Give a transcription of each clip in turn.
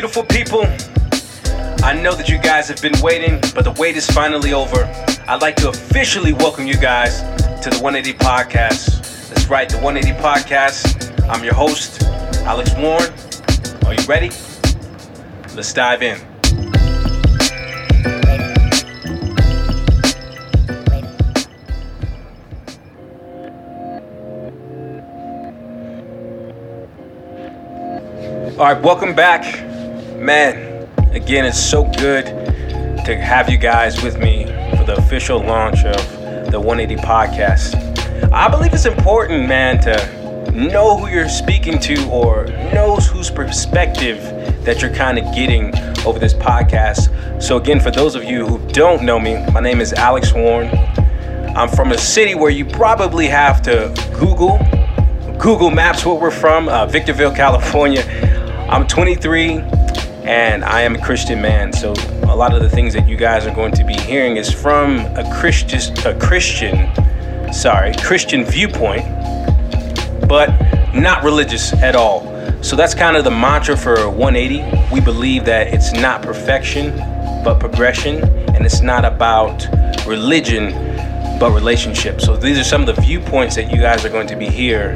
beautiful people. I know that you guys have been waiting, but the wait is finally over. I'd like to officially welcome you guys to the 180 Podcast. That's right, the 180 Podcast. I'm your host, Alex Warren. Are you ready? Let's dive in. All right, welcome back. Man, again, it's so good to have you guys with me for the official launch of the 180 podcast. I believe it's important, man, to know who you're speaking to or knows whose perspective that you're kind of getting over this podcast. So, again, for those of you who don't know me, my name is Alex Warren. I'm from a city where you probably have to Google Google Maps where we're from, uh, Victorville, California. I'm 23 and I am a Christian man. So a lot of the things that you guys are going to be hearing is from a Christian, a Christian, sorry, Christian viewpoint, but not religious at all. So that's kind of the mantra for 180. We believe that it's not perfection, but progression, and it's not about religion, but relationship. So these are some of the viewpoints that you guys are going to be here.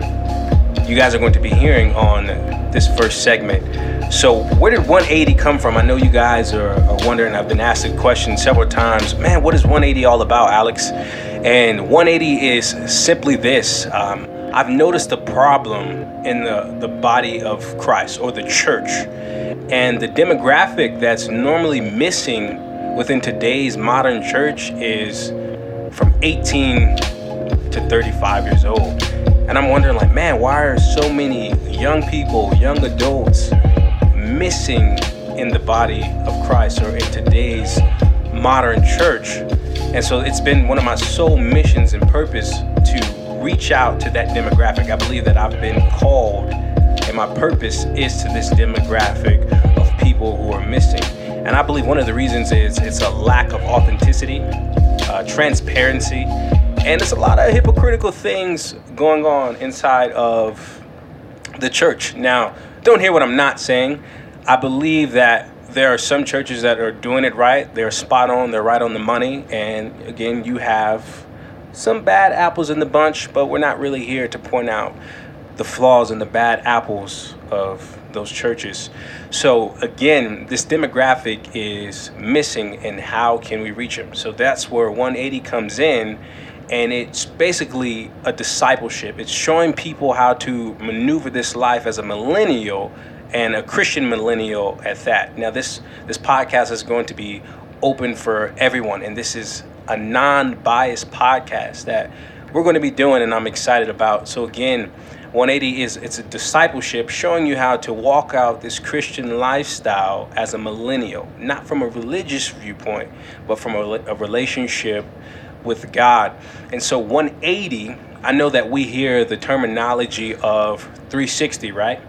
You guys are going to be hearing on this first segment. So, where did 180 come from? I know you guys are, are wondering. I've been asked the question several times. Man, what is 180 all about, Alex? And 180 is simply this. Um, I've noticed a problem in the, the body of Christ or the church. And the demographic that's normally missing within today's modern church is from 18 to 35 years old. And I'm wondering, like, man, why are so many young people, young adults missing in the body of Christ or in today's modern church? And so it's been one of my sole missions and purpose to reach out to that demographic. I believe that I've been called, and my purpose is to this demographic of people who are missing. And I believe one of the reasons is it's a lack of authenticity, uh, transparency, and there's a lot of hypocritical things going on inside of the church. Now, don't hear what I'm not saying. I believe that there are some churches that are doing it right. They're spot on, they're right on the money. And again, you have some bad apples in the bunch, but we're not really here to point out the flaws and the bad apples of those churches. So again, this demographic is missing and how can we reach them? So that's where 180 comes in and it's basically a discipleship. It's showing people how to maneuver this life as a millennial and a Christian millennial at that. Now, this this podcast is going to be open for everyone, and this is a non-biased podcast that we're going to be doing, and I'm excited about. So again. 180 is it's a discipleship showing you how to walk out this Christian lifestyle as a millennial, not from a religious viewpoint, but from a, a relationship with God. And so 180, I know that we hear the terminology of 360, right?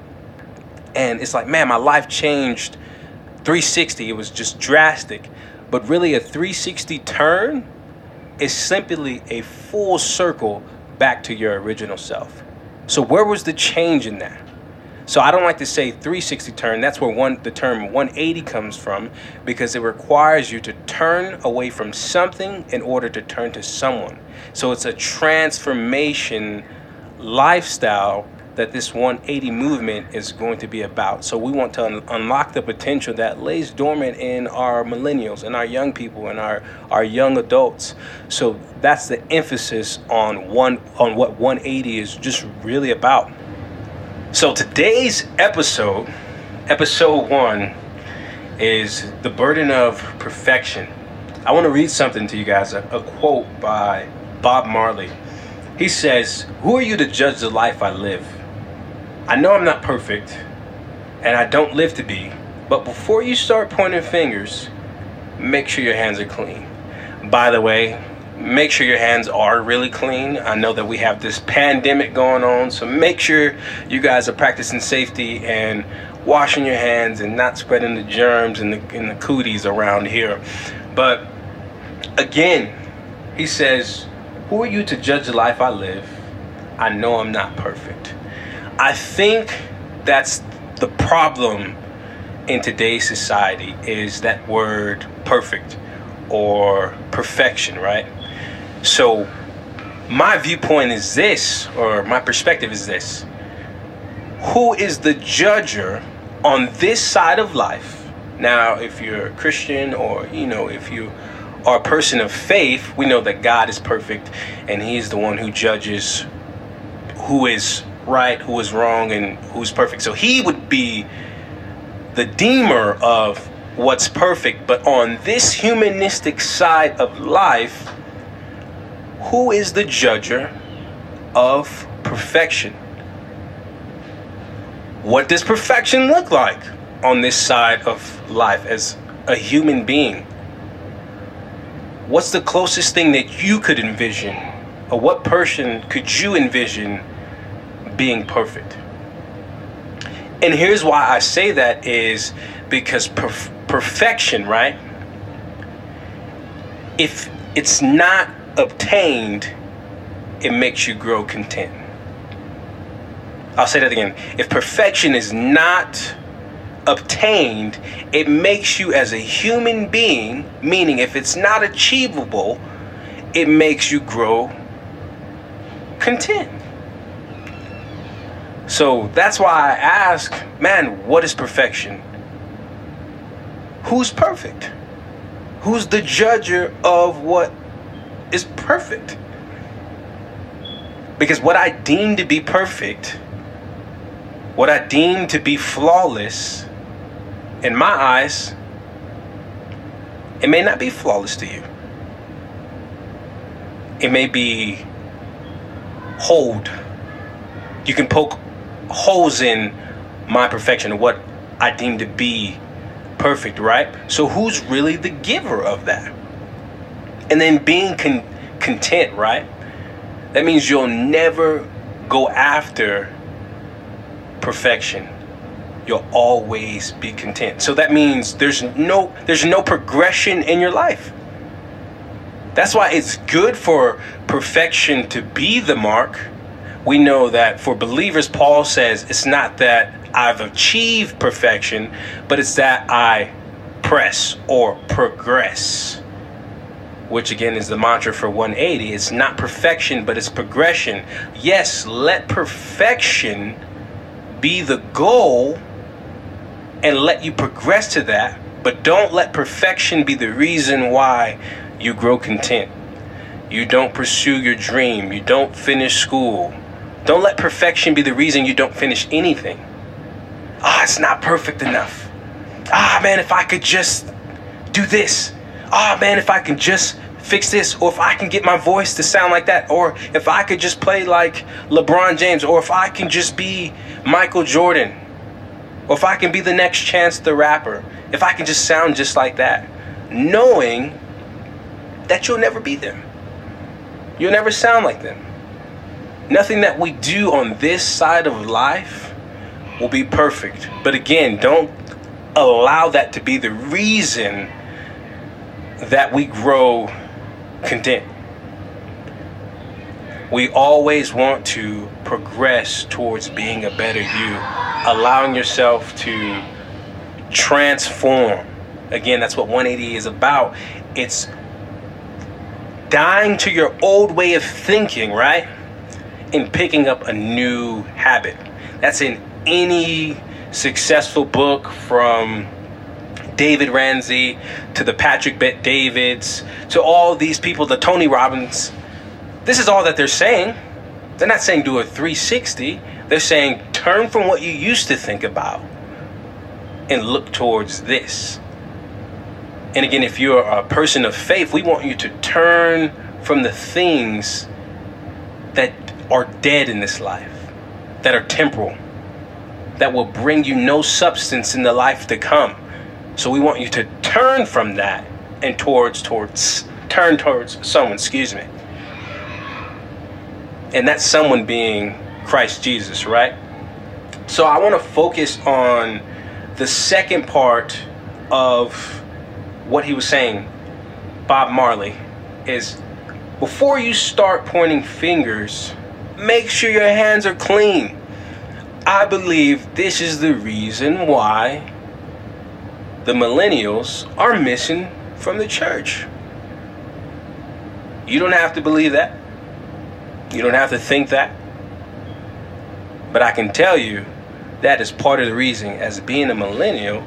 And it's like, man, my life changed 360. It was just drastic. But really, a 360 turn is simply a full circle back to your original self. So, where was the change in that? So I don't like to say 360 turn. That's where one the term 180 comes from because it requires you to turn away from something in order to turn to someone. So it's a transformation lifestyle that this 180 movement is going to be about. So we want to un- unlock the potential that lays dormant in our millennials and our young people and our our young adults. So that's the emphasis on one on what 180 is just really about. So today's episode, episode one, is the burden of perfection. I want to read something to you guys, a, a quote by Bob Marley. He says, Who are you to judge the life I live? I know I'm not perfect, and I don't live to be, but before you start pointing fingers, make sure your hands are clean. By the way, make sure your hands are really clean. I know that we have this pandemic going on, so make sure you guys are practicing safety and washing your hands and not spreading the germs and the, and the cooties around here. But again, he says, Who are you to judge the life I live? I know I'm not perfect. I think that's the problem in today's society is that word perfect or perfection, right? So, my viewpoint is this, or my perspective is this Who is the judger on this side of life? Now, if you're a Christian or, you know, if you are a person of faith, we know that God is perfect and He is the one who judges who is right, who is wrong, and who's perfect. So He would be the deemer of what's perfect. But on this humanistic side of life, who is the judger of perfection? What does perfection look like on this side of life as a human being? What's the closest thing that you could envision? Or what person could you envision being perfect? And here's why I say that is because perf- perfection, right? If it's not obtained, it makes you grow content. I'll say that again. If perfection is not obtained, it makes you as a human being, meaning if it's not achievable, it makes you grow content. So that's why I ask, man, what is perfection? Who's perfect? Who's the judger of what is perfect? Because what I deem to be perfect, what I deem to be flawless, in my eyes, it may not be flawless to you. It may be hold. You can poke holes in my perfection, what I deem to be perfect, right? So who's really the giver of that? And then being con- content, right? That means you'll never go after perfection. You'll always be content. So that means there's no there's no progression in your life. That's why it's good for perfection to be the mark we know that for believers, Paul says it's not that I've achieved perfection, but it's that I press or progress. Which again is the mantra for 180. It's not perfection, but it's progression. Yes, let perfection be the goal and let you progress to that, but don't let perfection be the reason why you grow content. You don't pursue your dream, you don't finish school, don't let perfection be the reason you don't finish anything. Ah, oh, it's not perfect enough. Ah, man, if I could just do this. Ah, man, if I can just fix this, or if I can get my voice to sound like that, or if I could just play like LeBron James, or if I can just be Michael Jordan, or if I can be the next Chance the Rapper, if I can just sound just like that, knowing that you'll never be them. You'll never sound like them. Nothing that we do on this side of life will be perfect. But again, don't allow that to be the reason that we grow content. We always want to progress towards being a better you, allowing yourself to transform. Again, that's what 180 is about. It's dying to your old way of thinking, right? And picking up a new habit. That's in any successful book from David Ramsey to the Patrick Bet Davids to all these people, the Tony Robbins. This is all that they're saying. They're not saying do a 360. They're saying turn from what you used to think about and look towards this. And again, if you're a person of faith, we want you to turn from the things that are dead in this life, that are temporal, that will bring you no substance in the life to come. So we want you to turn from that and towards towards turn towards someone, excuse me. And that's someone being Christ Jesus, right? So I want to focus on the second part of what he was saying, Bob Marley, is before you start pointing fingers make sure your hands are clean. I believe this is the reason why the millennials are missing from the church. You don't have to believe that. You don't have to think that. But I can tell you that is part of the reason, as being a millennial,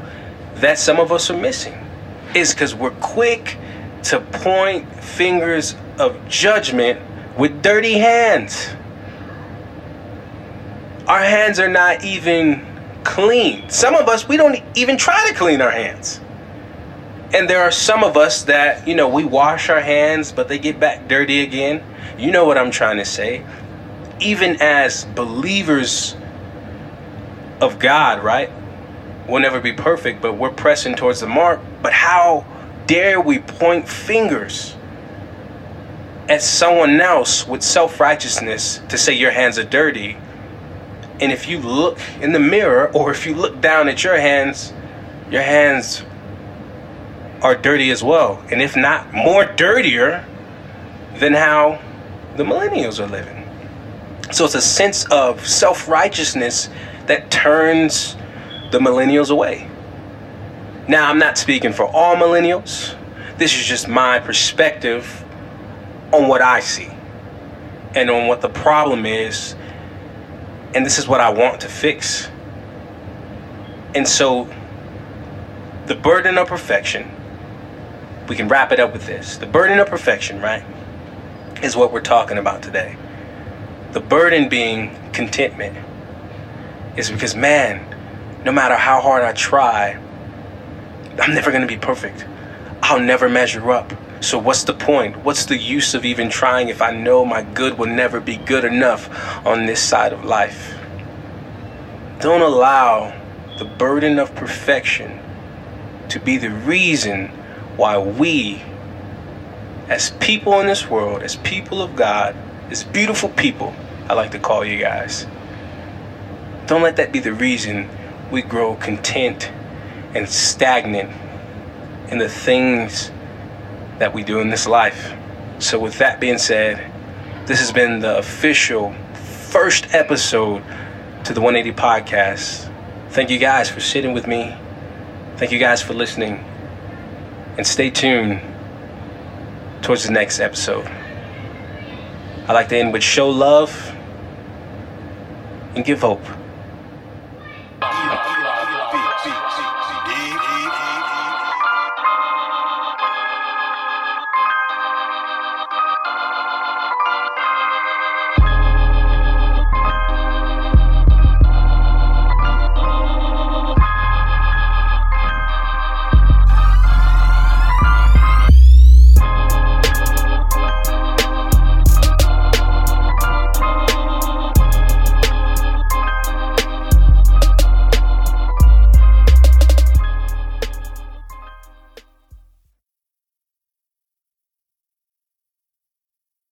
that some of us are missing. Is because we're quick to point fingers of judgment with dirty hands. Our hands are not even clean. Some of us, we don't even try to clean our hands. And there are some of us that, you know, we wash our hands, but they get back dirty again. You know what I'm trying to say. Even as believers of God, right? We'll never be perfect, but we're pressing towards the mark. But how dare we point fingers at someone else with self righteousness to say your hands are dirty and if you look in the mirror or if you look down at your hands, your hands are dirty as well. And if not more dirtier than how the millennials are living. So it's a sense of self righteousness that turns the millennials away. Now, I'm not speaking for all millennials. This is just my perspective on what I see and on what the problem is and this is what I want to fix. And so, the burden of perfection, we can wrap it up with this. The burden of perfection, right, is what we're talking about today. The burden being contentment is because, man, no matter how hard I try, I'm never going to be perfect. I'll never measure up. So, what's the point? What's the use of even trying if I know my good will never be good enough on this side of life? Don't allow the burden of perfection to be the reason why we, as people in this world, as people of God, as beautiful people, I like to call you guys, don't let that be the reason we grow content and stagnant in the things that we do in this life. So, with that being said, this has been the official first episode to the 180 podcast. Thank you guys for sitting with me. Thank you guys for listening. And stay tuned towards the next episode. I like to end with show love and give hope.